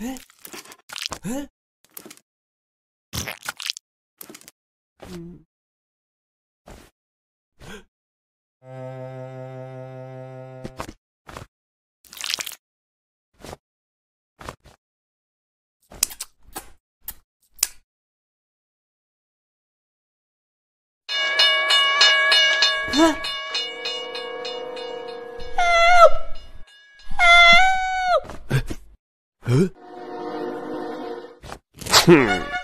Huh? Hmm. Huh? Help! Help! huh? Hmm.